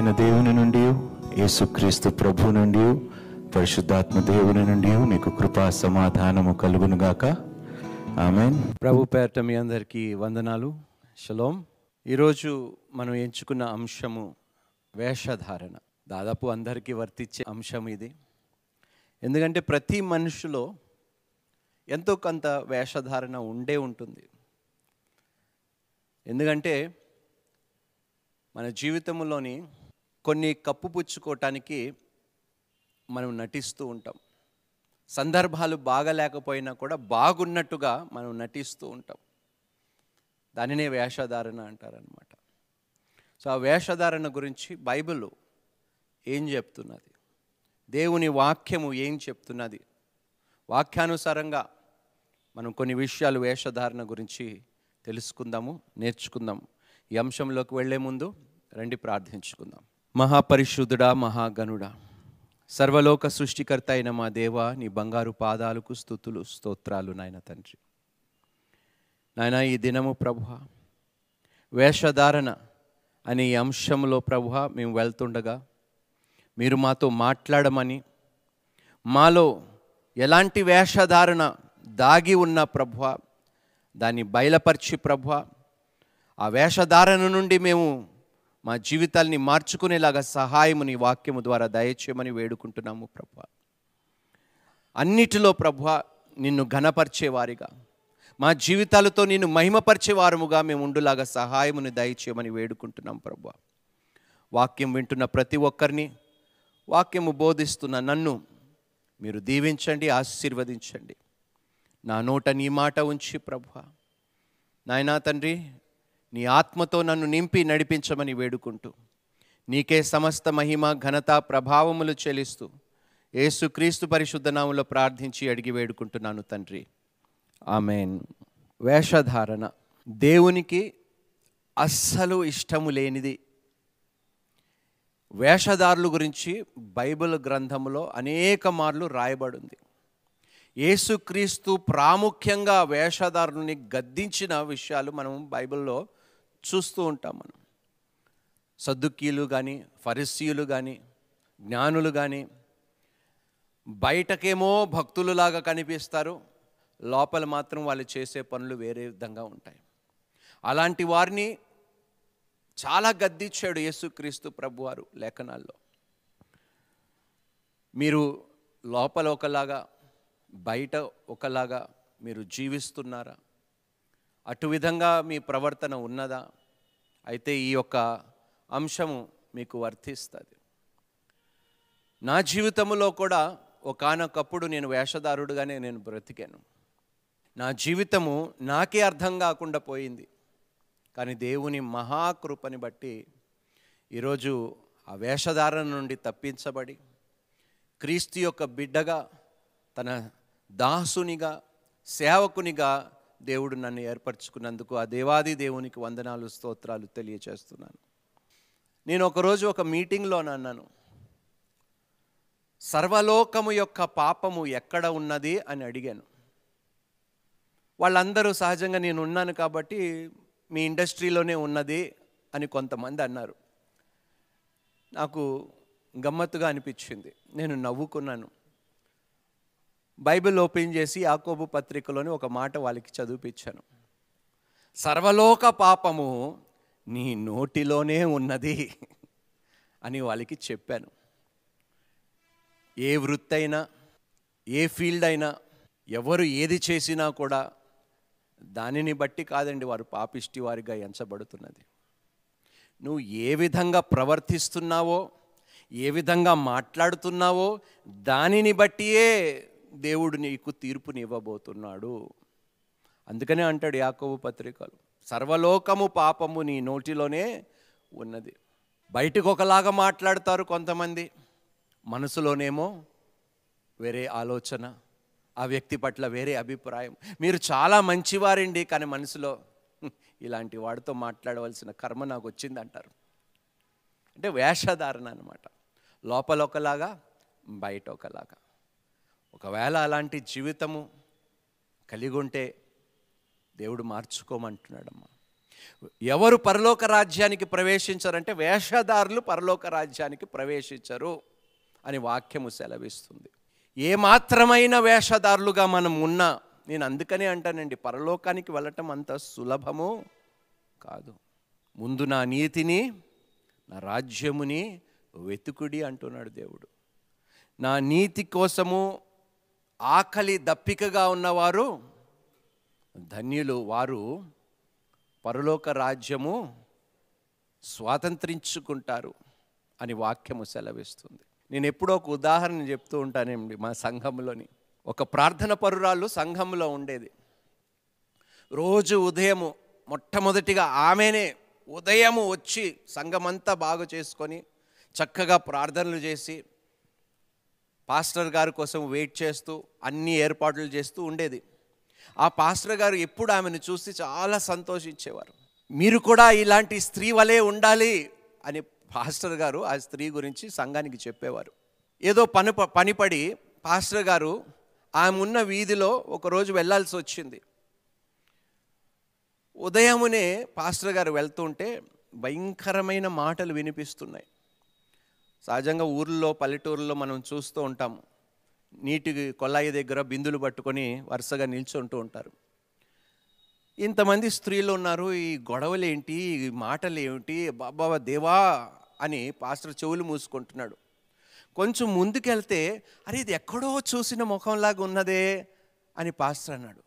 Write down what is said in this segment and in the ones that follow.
అయిన దేవుని నుండి యేసుక్రీస్తు ప్రభు నుండి పరిశుద్ధాత్మ దేవుని నుండి మీకు కృపా సమాధానము కలుగునుగాక ఆమె ప్రభు పేరట మీ అందరికీ వందనాలు. షలోం ఈరోజు మనం ఎంచుకున్న అంశము వేషధారణ. దాదాపు అందరికీ వర్తించే అంశం ఇది. ఎందుకంటే ప్రతి మనుషులో ఎంతో కొంత వేషధారణ ఉండే ఉంటుంది. ఎందుకంటే మన జీవితంలోని కొన్ని కప్పుపుచ్చుకోవటానికి మనం నటిస్తూ ఉంటాం. సందర్భాలు బాగలేకపోయినా కూడా బాగున్నట్టుగా మనం నటిస్తూ ఉంటాం. దానినే వేషధారణ అంటారనమాట సో ఆ వేషధారణ గురించి బైబిల్ ఏం చెప్తున్నది? దేవుని వాక్యము ఏం చెప్తున్నది? వాక్యానుసారంగా మనం కొన్ని విషయాలు వేషధారణ గురించి తెలుసుకుందాము నేర్చుకుందాము. ఈ అంశంలోకి వెళ్ళే ముందు రండి ప్రార్థించుకుందాం. మహాపరిశుద్ధుడా మహాగనుడా. సర్వలోక సృష్టికర్త అయిన మా దేవ నీ బంగారు పాదాలకు స్థుతులు స్తోత్రాలు నాయన తండ్రి. నాయన ఈ దినము ప్రభు వేషధారణ అనే ఈ అంశంలో ప్రభు మేము వెళ్తుండగా మీరు మాతో మాట్లాడమని మాలో ఎలాంటి వేషధారణ దాగి ఉన్న ప్రభు దాన్ని బయలుపరిచి ప్రభు ఆ వేషధారణ నుండి మేము మా జీవితాల్ని మార్చుకునేలాగా సహాయము నీ వాక్యము ద్వారా దయచేయమని వేడుకుంటున్నాము ప్రభు అన్నిటిలో ప్రభు నిన్ను ఘనపరిచేవారిగా మా జీవితాలతో నిన్ను మహిమపరిచేవారముగా మేము ఉండులాగా సహాయముని దయచేయమని వేడుకుంటున్నాం ప్రభు వాక్యం వింటున్న ప్రతి ఒక్కరిని వాక్యము బోధిస్తున్న నన్ను మీరు దీవించండి ఆశీర్వదించండి. నా నోట నీ మాట ఉంచి ప్రభు నాయనా తండ్రి నీ ఆత్మతో నన్ను నింపి నడిపించమని వేడుకుంటూ నీకే సమస్త మహిమ ఘనత ప్రభావములు చెల్లిస్తూ ఏసుక్రీస్తు పరిశుద్ధనామంలో ప్రార్థించి అడిగి వేడుకుంటున్నాను తండ్రి. ఆమెన్. వేషధారణ. దేవునికి అస్సలు ఇష్టము లేనిది. వేషధారుల గురించి బైబిల్ గ్రంథంలో అనేక మార్లు రాయబడింది. యేసుక్రీస్తు ప్రాముఖ్యంగా వేషధారుని గద్దించిన విషయాలు మనం బైబిల్లో చూస్తూ ఉంటాం మనం. సద్దుక్కీలు కానీ ఫరిసీయులు కానీ జ్ఞానులు కానీ బయటకేమో భక్తులులాగా కనిపిస్తారు. లోపల మాత్రం వాళ్ళు చేసే పనులు వేరే విధంగా ఉంటాయి. అలాంటి వారిని చాలా గద్దించాడు యేసుక్రీస్తు ప్రభువారు లేఖనాల్లో. మీరు లోపల ఒకలాగా బయట ఒకలాగా మీరు జీవిస్తున్నారా? అటు విధంగా మీ ప్రవర్తన ఉన్నదా? అయితే ఈ యొక్క అంశము మీకు వర్తిస్తుంది. నా జీవితంలో కూడా ఒకానొకప్పుడు నేను వేషధారుడుగానే నేను బ్రతికాను. నా జీవితము నాకే అర్థం కాకుండా పోయింది. కానీ దేవుని మహాకృపని బట్టి ఈరోజు ఆ వేషధారణ నుండి తప్పించబడి క్రీస్తు యొక్క బిడ్డగా తన దాసునిగా సేవకునిగా దేవుడు నన్ను ఏర్పరచుకున్నందుకు ఆ దేవాది దేవునికి వందనాలు స్తోత్రాలు తెలియచేస్తున్నాను. నేను ఒకరోజు ఒక మీటింగ్లో అన్నాను సర్వలోకము యొక్క పాపము ఎక్కడ ఉన్నది? అని అడిగాను. వాళ్ళందరూ సహజంగా నేను ఉన్నాను కాబట్టి మీ ఇండస్ట్రీలోనే ఉన్నది అని కొంతమంది అన్నారు. నాకు గమ్మత్తుగా అనిపించింది. నేను నవ్వుకున్నాను. బైబిల్ ఓపెన్ చేసి యాకోబు పత్రికలోని ఒక మాట వాళ్ళకి చదివిపించాను. సర్వలోక పాపము నీ నోటిలోనే ఉన్నది అని వాళ్ళకి చెప్పాను. ఏ వృత్తి అయినా ఏ ఫీల్డ్ అయినా ఎవరు ఏది చేసినా కూడా దానిని బట్టి కాదండి వారు పాపిష్టి వారిగా ఎంచబడుతున్నది. నువ్వు ఏ విధంగా ప్రవర్తిస్తున్నావో ఏ విధంగా మాట్లాడుతున్నావో దానిని బట్టియే దేవుడు నీకు తీర్పునివ్వబోతున్నాడు. అందుకనే అంటాడు యాకోబు పత్రికలు సర్వలోకము పాపము నీ నోటిలోనే ఉన్నది. బయటకు ఒకలాగా మాట్లాడతారు కొంతమంది మనసులోనేమో వేరే ఆలోచన ఆ వ్యక్తి పట్ల వేరే అభిప్రాయం. మీరు చాలా మంచివారండి కానీ మనసులో ఇలాంటి వాడితో మాట్లాడవలసిన కర్మ నాకు వచ్చింది అంటారు అంటే వేషధారణ అనమాట లోపల ఒకలాగా బయట ఒకలాగా ఒకవేళ అలాంటి జీవితము కలిగి ఉంటే దేవుడు మార్చుకోమంటున్నాడమ్మా. ఎవరు పరలోక రాజ్యానికి ప్రవేశించరంటే వేషధారులు పరలోక రాజ్యానికి ప్రవేశించరు అని వాక్యము సెలవిస్తుంది. ఏమాత్రమైన వేషధారులుగా మనం ఉన్నా నేను అందుకనే అంటానండి పరలోకానికి వెళ్ళటం అంత సులభము కాదు. ముందు నా నీతిని నా రాజ్యముని వెతుకుడి అంటున్నాడు దేవుడు. నా నీతి కోసము ఆకలి దప్పికగా ఉన్నవారు ధన్యులు వారు పరలోక రాజ్యము స్వాతంత్రించుకుంటారు అని వాక్యము సెలవిస్తుంది. నేను ఎప్పుడో ఒక ఉదాహరణ చెప్తూ ఉంటానండి మా సంఘంలోని ఒక ప్రార్థన పరురాలు సంఘంలో ఉండేది. రోజు ఉదయము మొట్టమొదటిగా ఆమెనే ఉదయము వచ్చి సంఘమంతా బాగు చేసుకొని చక్కగా ప్రార్థనలు చేసి పాస్టర్ గారి కోసం వెయిట్ చేస్తూ అన్ని ఏర్పాట్లు చేస్తూ ఉండేది. ఆ పాస్టర్ గారు ఎప్పుడు ఆమెను చూసి చాలా సంతోషించేవారు. మీరు కూడా ఇలాంటి స్త్రీ వలె ఉండాలి అని పాస్టర్ గారు ఆ స్త్రీ గురించి సంఘానికి చెప్పేవారు. ఏదో పని పనిపడి పాస్టర్ గారు ఆమె ఉన్న వీధిలో ఒకరోజు వెళ్ళాల్సి వచ్చింది. ఉదయమునే పాస్టర్ గారు వెళ్తుంటే భయంకరమైన మాటలు వినిపిస్తున్నాయి. సహజంగా ఊర్లో పల్లెటూరులో మనం చూస్తూ ఉంటాం. నీటి కొల్లాయి దగ్గర బిందులు పట్టుకొని వరుసగా నిల్చుంటూ ఉంటారు. ఇంతమంది స్త్రీలు ఉన్నారు ఈ గొడవలు ఏంటి ఈ మాటలు ఏమిటి బాబా దేవా అని పాస్టర్ చెవులు మూసుకుంటున్నాడు. కొంచెం ముందుకెళ్తే అరే ఇది ఎక్కడో చూసిన ముఖంలాగా ఉన్నదే అని పాస్టర్ అన్నాడు.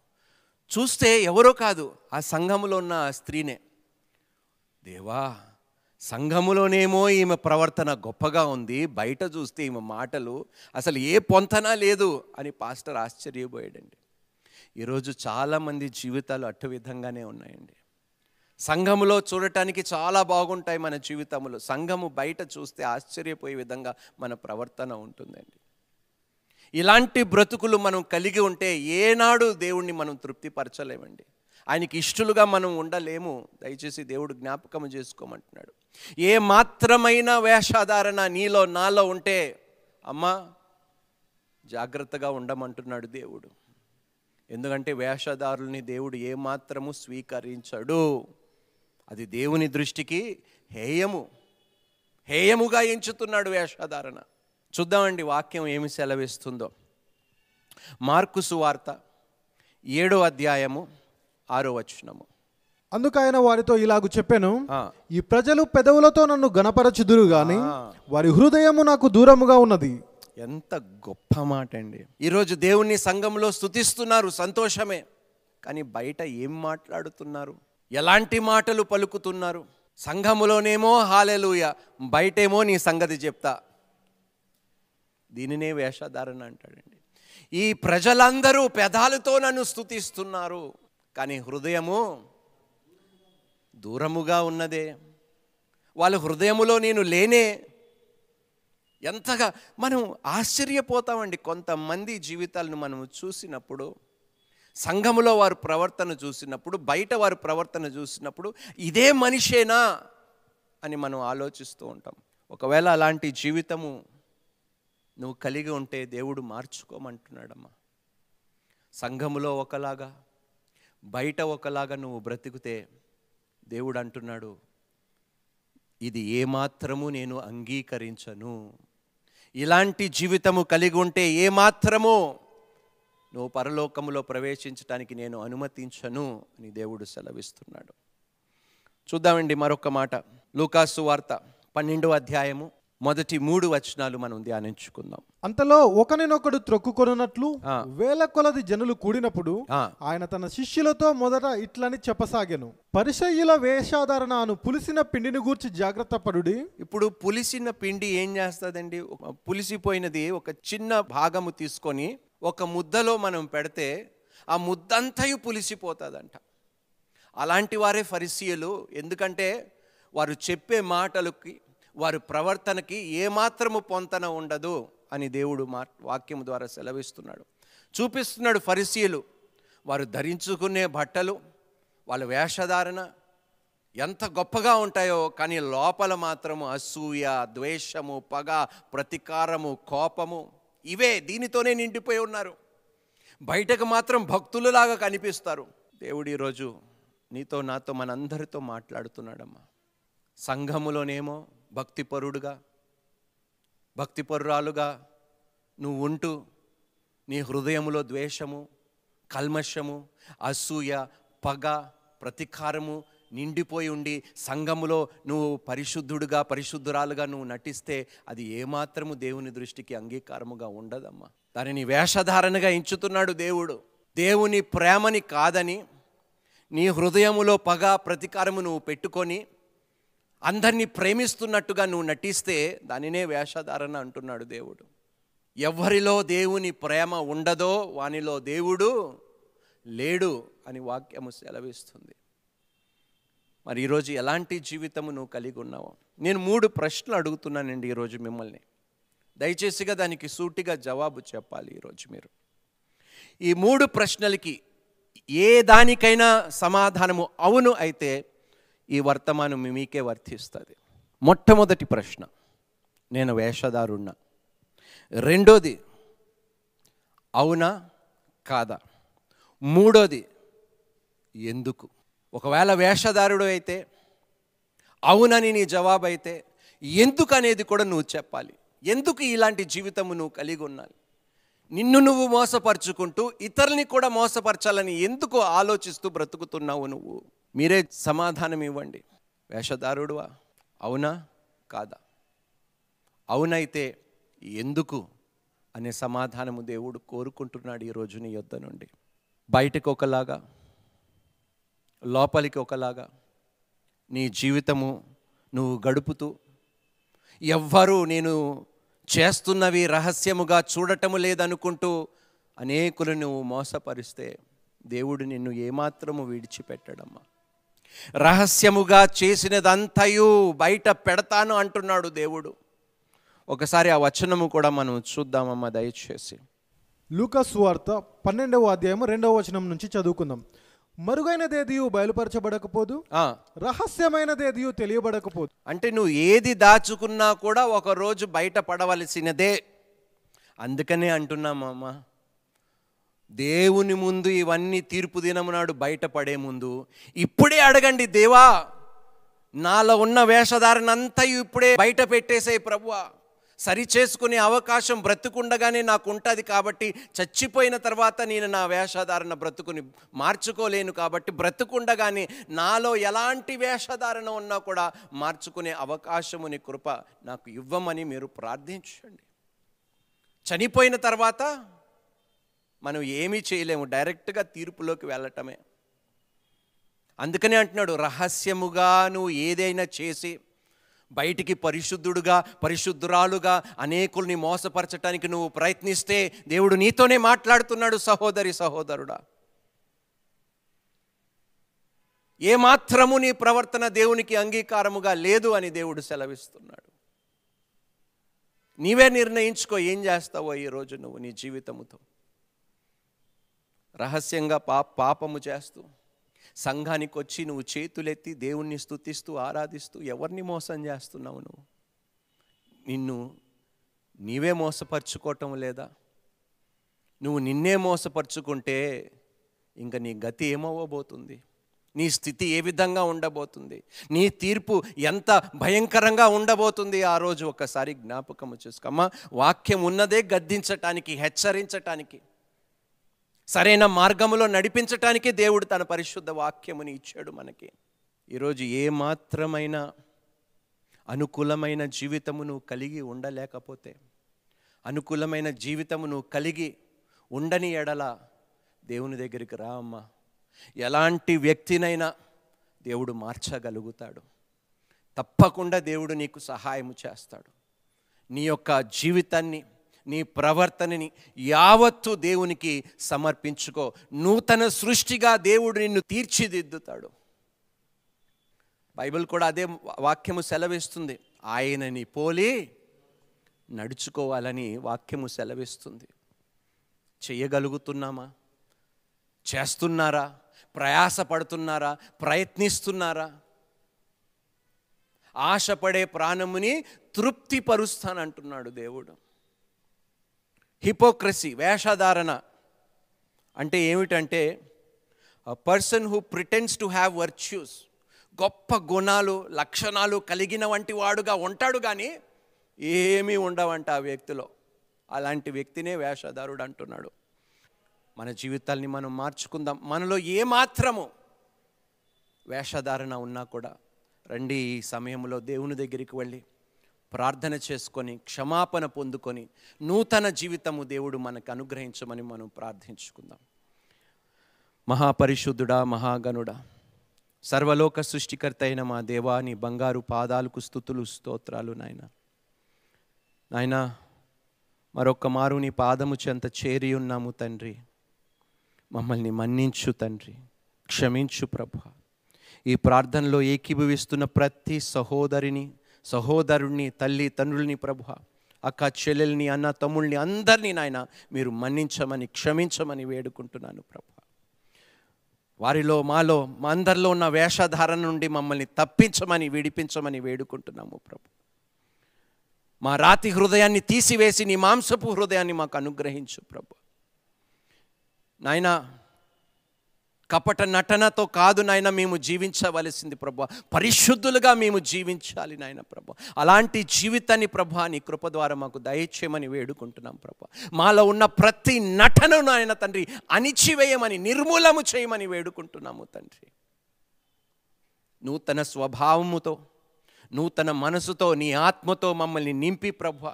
చూస్తే ఎవరో కాదు ఆ సంఘంలో ఉన్న స్త్రీనే. దేవా సంఘములోనేమో ఈమె ప్రవర్తన గొప్పగా ఉంది బయట చూస్తే ఈమె మాటలు అసలు ఏ పొంతనా లేదు అని పాస్టర్ ఆశ్చర్యపోయాడండి. ఈరోజు చాలామంది జీవితాలు అటు విధంగానే ఉన్నాయండి. సంఘములో చూడటానికి చాలా బాగుంటాయి మన జీవితంలో సంఘము బయట చూస్తే ఆశ్చర్యపోయే విధంగా మన ప్రవర్తన ఉంటుందండి. ఇలాంటి బ్రతుకులు మనం కలిగి ఉంటే ఏనాడు దేవుణ్ణి మనం తృప్తిపరచలేమండి. ఆయనకి ఇష్టలుగా మనం ఉండలేము. దయచేసి దేవుడు జ్ఞాపకం చేసుకోమంటున్నాడు. ఏ మాత్రమైన వేషాధారణ నీలో నాలో ఉంటే అమ్మా జాగ్రత్తగా ఉండమంటున్నాడు దేవుడు. ఎందుకంటే వేషధారుల్ని దేవుడు ఏమాత్రము స్వీకరించడు. అది దేవుని దృష్టికి హేయము. హేయముగా ఎంచుతున్నాడు వేషధారణ. చూద్దామండి వాక్యం ఏమి సెలవిస్తుందో. మార్కు సువార్త ఏడో అధ్యాయము ఆరో వచనము. అందుకు ఆయన వారితో ఇలాగు చెప్పాను. ఈ ప్రజలు పెదవులతో నన్ను గణపరచుదురు గాని వారి హృదయము నాకు దూరముగా ఉన్నది. ఎంత గొప్ప మాట అండి ఈరోజు దేవుణ్ణి సంఘంలో స్తుతిస్తున్నారు సంతోషమే కానీ బయట ఏం మాట్లాడుతున్నారు? ఎలాంటి మాటలు పలుకుతున్నారు? సంఘములోనేమో హాలెలుయ బయటేమో నీ సంగతి చెప్తా. దీనినే వేషధారణ అంటాడండి. ఈ ప్రజలందరూ పెదాలతో నన్ను స్తుతిస్తున్నారు. కానీ హృదయము దూరముగా ఉన్నదే. వాళ్ళ హృదయములో నేను లేనే ఎంతగా మనం ఆశ్చర్యపోతామండి. కొంతమంది జీవితాలను మనం చూసినప్పుడు సంఘములో వారు ప్రవర్తన చూసినప్పుడు బయట వారు ప్రవర్తన చూసినప్పుడు ఇదే మనిషేనా అని మనం ఆలోచిస్తూ ఉంటాం. ఒకవేళ అలాంటి జీవితము నువ్వు కలిగి ఉంటే దేవుడు మార్చుకోమంటున్నాడమ్మా. సంఘములో ఒకలాగా బయట ఒకలాగా నువ్వు బ్రతికితే దేవుడు అంటున్నాడు ఇది ఏమాత్రము నేను అంగీకరించను. ఇలాంటి జీవితము కలిగి ఉంటే ఏమాత్రము నువ్వు పరలోకములో ప్రవేశించడానికి నేను అనుమతించను అని దేవుడు సెలవిస్తున్నాడు. చూద్దామండి మరొక మాట. లూకాసు వార్త పన్నెండో అధ్యాయము మొదటి మూడు వచనాలు మనం ధ్యానించుకుందాం. అంతలో ఒకరినొకడు త్రొక్కుకొనున్నట్లు. వేల కొలది జనులు కూడినప్పుడు. ఆయన తన శిష్యులతో మొదట ఇట్లని చెప్పసాగాను. పరిసయ్యుల వేషాధారణ అను పులిసిన పిండిని గూర్చి జాగ్రత్త పడుడి. ఇప్పుడు పులిసిన పిండి ఏం చేస్తుందండి? పులిసిపోయినది ఒక చిన్న భాగము తీసుకొని ఒక ముద్దలో మనం పెడితే ఆ ముద్దంతయు పులిసిపోతుందంట. అలాంటి వారే ఫరిసీయులు. ఎందుకంటే వారు చెప్పే మాటలకి వారి ప్రవర్తనకి ఏమాత్రము పొంతన ఉండదు అని దేవుడు మా వాక్యం ద్వారా సెలవిస్తున్నాడు. చూపిస్తున్నాడు ఫరిసీలు వారు ధరించుకునే బట్టలు వాళ్ళ వేషధారణ ఎంత గొప్పగా ఉంటాయో కానీ లోపల మాత్రము అసూయ ద్వేషము పగ ప్రతీకారము కోపము ఇవే దీనితోనే నిండిపోయి ఉన్నారు. బయటకు మాత్రం భక్తులలాగా కనిపిస్తారు. దేవుడు ఈరోజు నీతో నాతో మనందరితో మాట్లాడుతున్నాడమ్మా. సంఘములోనేమో భక్తిపరుడుగా భక్తిపరురాలుగా నువ్వు ఉంటూ నీ హృదయములో ద్వేషము కల్మషము అసూయ పగ ప్రతీకారము నిండిపోయి ఉండి సంఘములో నువ్వు పరిశుద్ధుడుగా పరిశుద్ధురాలుగా నువ్వు నటిస్తే అది ఏమాత్రము దేవుని దృష్టికి అంగీకారముగా ఉండదమ్మా. దానిని వేషధారణగా ఎంచుతున్నాడు దేవుడు. దేవుని ప్రేమని కాదని నీ హృదయములో పగ ప్రతీకారము నువ్వు పెట్టుకొని అందరినీ ప్రేమిస్తున్నట్టుగా నువ్వు నటిస్తే దానినే వేషధారణ అంటున్నాడు దేవుడు. ఎవరిలో దేవుని ప్రేమ ఉండదో వానిలో దేవుడు లేడు అని వాక్యము సెలవిస్తుంది. మరి ఈరోజు ఎలాంటి జీవితము నువ్వు కలిగి ఉన్నావు? నేను మూడు ప్రశ్నలు అడుగుతున్నానండి ఈరోజు మిమ్మల్ని. దయచేసిగా దానికి సూటిగా జవాబు చెప్పాలి ఈరోజు మీరు. ఈ మూడు ప్రశ్నలకి ఏ దానికైనా సమాధానము అవును అయితే ఈ వర్తమానం మీకే వర్తిస్తుంది. మొట్టమొదటి ప్రశ్న నేను వేషధారున్నా రెండోది అవునా కాదా? మూడోది ఎందుకు? ఒకవేళ వేషధారుడు అయితే అవునని నీ జవాబు అయితే ఎందుకు అనేది కూడా నువ్వు చెప్పాలి. ఎందుకు ఇలాంటి జీవితము నువ్వు కలిగి ఉండాలి నిన్ను నువ్వు మోసపరుచుకుంటూ ఇతరుల్ని కూడా మోసపరచాలని ఎందుకు ఆలోచిస్తూ బ్రతుకుతున్నావు నువ్వు? మీరే సమాధానం ఇవ్వండి వేషధారుడువా? అవునా? కాదా? అవునైతే ఎందుకు అనే సమాధానము దేవుడు కోరుకుంటున్నాడు ఈరోజు నీ యొద్ద నుండి. బయటకు ఒకలాగా లోపలికి ఒకలాగా నీ జీవితము నువ్వు గడుపుతూ ఎవ్వరూ నేను చేస్తున్నవి రహస్యముగా చూడటము లేదనుకుంటూ అనేకులు నువ్వు మోసపరిస్తే దేవుడు నిన్ను ఏమాత్రము విడిచిపెట్టడమ్మా. రహస్యముగా చేసినదంతయు బయట పెడతాను అంటున్నాడు దేవుడు. ఒకసారి ఆ వచనము కూడా మనం చూద్దామమ్మా దయచేసి. లూకస్ వార్త పన్నెండవ అధ్యాయం రెండవ వచనం నుంచి చదువుకుందాం. మరుగైనదేదియు బయలుపరచబడకపోదు? ఆ, రహస్యమైనదేదియు తెలియబడకపోదు? అంటే నువ్వు ఏది దాచుకున్నా కూడా ఒక రోజు బయట పడవలసినదే. అందుకనే అంటున్నామమ్మా. దేవుని ముందు ఇవన్నీ తీర్పు దినమునాడు బయటపడే ముందు ఇప్పుడే అడగండి దేవా నాలో ఉన్న వేషధారణ అంతా ఇప్పుడే బయట పెట్టేసే ప్రభువా. సరి చేసుకునే అవకాశం బ్రతుకుండగానే నాకు ఉంటుంది కాబట్టి చచ్చిపోయిన తర్వాత నేను నా వేషధారణ బ్రతుకుని మార్చుకోలేను కాబట్టి బ్రతుకుండగానే నాలో ఎలాంటి వేషధారణ ఉన్నా కూడా మార్చుకునే అవకాశముని కృప నాకు ఇవ్వమని మీరు ప్రార్థించండి. చనిపోయిన తర్వాత మనం ఏమీ చేయలేము డైరెక్ట్గా తీర్పులోకి వెళ్ళటమే. అందుకనే అంటున్నాడు రహస్యముగా నువ్వు ఏదైనా చేసి బయటికి పరిశుద్ధుడుగా పరిశుద్ధురాలుగా అనేకుల్ని మోసపరచటానికి నువ్వు ప్రయత్నిస్తే దేవుడు నీతోనే మాట్లాడుతున్నాడు సహోదరి సహోదరుడా. ఏమాత్రము నీ ప్రవర్తన దేవునికి అంగీకారముగా లేదు అని దేవుడు సెలవిస్తున్నాడు. నీవే నిర్ణయించుకో ఏం చేస్తావో ఈరోజు నువ్వు నీ జీవితముతో. రహస్యంగా పా పాపము చేస్తూ సంఘానికి వచ్చి నువ్వు చేతులెత్తి దేవుణ్ణి స్థుతిస్తూ ఆరాధిస్తూ ఎవరిని మోసం చేస్తున్నావు నువ్వు? నిన్ను నీవే మోసపరుచుకోవటం లేదా? నువ్వు నిన్నే మోసపరుచుకుంటే ఇంకా నీ గతి ఏమవ్వబోతుంది? నీ స్థితి ఏ విధంగా ఉండబోతుంది? నీ తీర్పు ఎంత భయంకరంగా ఉండబోతుంది? ఆ రోజు ఒకసారి జ్ఞాపకము చేసుకోమ్మా వాక్యం ఉన్నదే గద్దించటానికి హెచ్చరించటానికి. సరైన మార్గములో నడిపించటానికే దేవుడు తన పరిశుద్ధ వాక్యముని ఇచ్చాడు మనకి. ఈరోజు ఏ మాత్రమైన అనుకూలమైన జీవితము నువ్వు కలిగి ఉండలేకపోతే అనుకూలమైన జీవితము నువ్వు కలిగి ఉండని ఎడల దేవుని దగ్గరికి రా అమ్మా. ఎలాంటి వ్యక్తినైనా దేవుడు మార్చగలుగుతాడు. తప్పకుండా దేవుడు నీకు సహాయము చేస్తాడు. నీ యొక్క జీవితాన్ని నీ ప్రవర్తనని యావత్తు దేవునికి సమర్పించుకో. నూతన సృష్టిగా దేవుడు నిన్ను తీర్చిదిద్దుతాడు. బైబిల్ కూడా అదే వాక్యము సెలవిస్తుంది. ఆయనని పోలి నడుచుకోవాలని వాక్యము సెలవిస్తుంది. చేయగలుగుతున్నామా? చేస్తున్నారా? ప్రయాసపడుతున్నారా? ప్రయత్నిస్తున్నారా? ఆశపడే ప్రాణముని తృప్తిపరుస్తానంటున్నాడు దేవుడు. హిపోక్రసీ వేషధారణ అంటే ఏమిటంటే a person who pretends to have virtues గొప్ప గుణాలు లక్షణాలు కలిగిన వంటి వాడుగా ఉంటాడు కానీ ఏమీ ఉండవంట ఆ వ్యక్తిలో. అలాంటి వ్యక్తినే వేషధారుడు అంటున్నాడు. మన జీవితాల్ని మనం మార్చుకుందాం. మనలో ఏమాత్రము వేషధారణ ఉన్నా కూడా రండి ఈ సమయంలో దేవుని దగ్గరికి వెళ్ళి ప్రార్థన చేసుకొని క్షమాపణ పొందుకొని నూతన జీవితము దేవుడు మనకు అనుగ్రహించమని మనం ప్రార్థించుకుందాం. మహాపరిశుద్ధుడా మహాగణుడా సర్వలోక సృష్టికర్త అయిన మా దేవా నీ బంగారు పాదాలకు స్థుతులు స్తోత్రాలు నాయన. నాయన మరొక్క మారు నీ పాదము చెంత చేరి ఉన్నాము తండ్రి. మమ్మల్ని మన్నించు తండ్రి. క్షమించు ప్రభ. ఈ ప్రార్థనలో ఏకీభవిస్తున్న ప్రతి సహోదరిని సహోదరుణ్ణి తల్లి తండ్రుల్ని ప్రభు అక్క చెల్లెల్ని అన్న తమ్ముల్ని అందరినీ నాయన మీరు మన్నించమని క్షమించమని వేడుకుంటున్నాను ప్రభు వారిలో మాలో మా అందరిలో ఉన్న వేషధారణ నుండి మమ్మల్ని తప్పించమని విడిపించమని వేడుకుంటున్నాము ప్రభు మా రాతి హృదయాన్ని తీసివేసి నీ మాంసపు హృదయాన్ని మాకు అనుగ్రహించు ప్రభు నాయనా కపట నటనతో కాదు నాయన మేము జీవించవలసింది ప్రభు పరిశుద్ధులుగా మేము జీవించాలి నాయన ప్రభు అలాంటి జీవితాన్ని ప్రభు నీ కృప ద్వారా మాకు దయచేయమని వేడుకుంటున్నాం ప్రభు మాలో ఉన్న ప్రతి నటను నాయన తండ్రి అణిచివేయమని నిర్మూలము చేయమని వేడుకుంటున్నాము తండ్రి. నూతన స్వభావముతో నూతన మనసుతో నీ ఆత్మతో మమ్మల్ని నింపి ప్రభు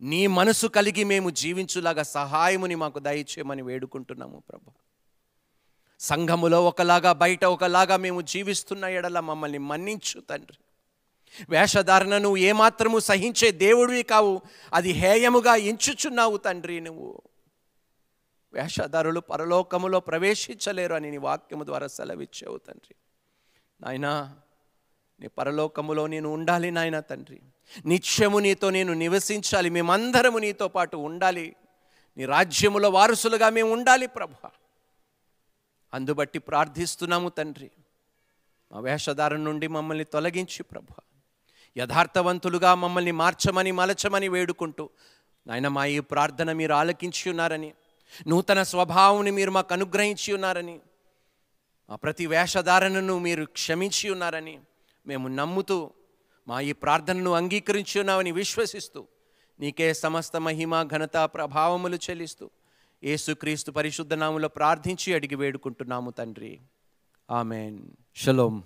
నీ మనసు కలిగి మేము జీవించులాగా సహాయముని మాకు దయచేయమని వేడుకుంటున్నాము ప్రభు సంఘములో ఒకలాగా బయట ఒకలాగా మేము జీవిస్తున్న ఎడల మమ్మల్ని మన్నించు తండ్రి. వేషధారణ నువ్వు ఏమాత్రము సహించే దేవుడివి కావు అది హేయముగా ఎంచుచున్నావు తండ్రి నువ్వు. వేషధారులు పరలోకములో ప్రవేశించలేరు అని నీ వాక్యము ద్వారా సెలవిచ్చావు తండ్రి. నాయనా నీ పరలోకములో నేను ఉండాలి నాయన తండ్రి. నిత్యము నీతో నేను నివసించాలి మేమందరము నీతో పాటు ఉండాలి. నీ రాజ్యములో వారసులుగా మేము ఉండాలి ప్రభు. అందుబట్టి ప్రార్థిస్తున్నాము తండ్రి. మా వేషధారణ నుండి మమ్మల్ని తొలగించి ప్రభు. యథార్థవంతులుగా మమ్మల్ని మార్చమని మలచమని వేడుకుంటూ నాయన మా ఈ ప్రార్థన మీరు ఆలకించి ఉన్నారని నూతన స్వభావాన్ని మీరు మాకు అనుగ్రహించి ఉన్నారని మా ప్రతి వేషధారణను మీరు క్షమించి ఉన్నారని మేము నమ్ముతూ మా ఈ ప్రార్థనను అంగీకరించి ఉన్నామని విశ్వసిస్తూ నీకే సమస్త మహిమ ఘనత ప్రభావములు చెల్లిస్తూ యేసుక్రీస్తు పరిశుద్ధ నాములో ప్రార్థించి అడిగి వేడుకుంటున్నాము తండ్రి. ఆమెన్. షలోం.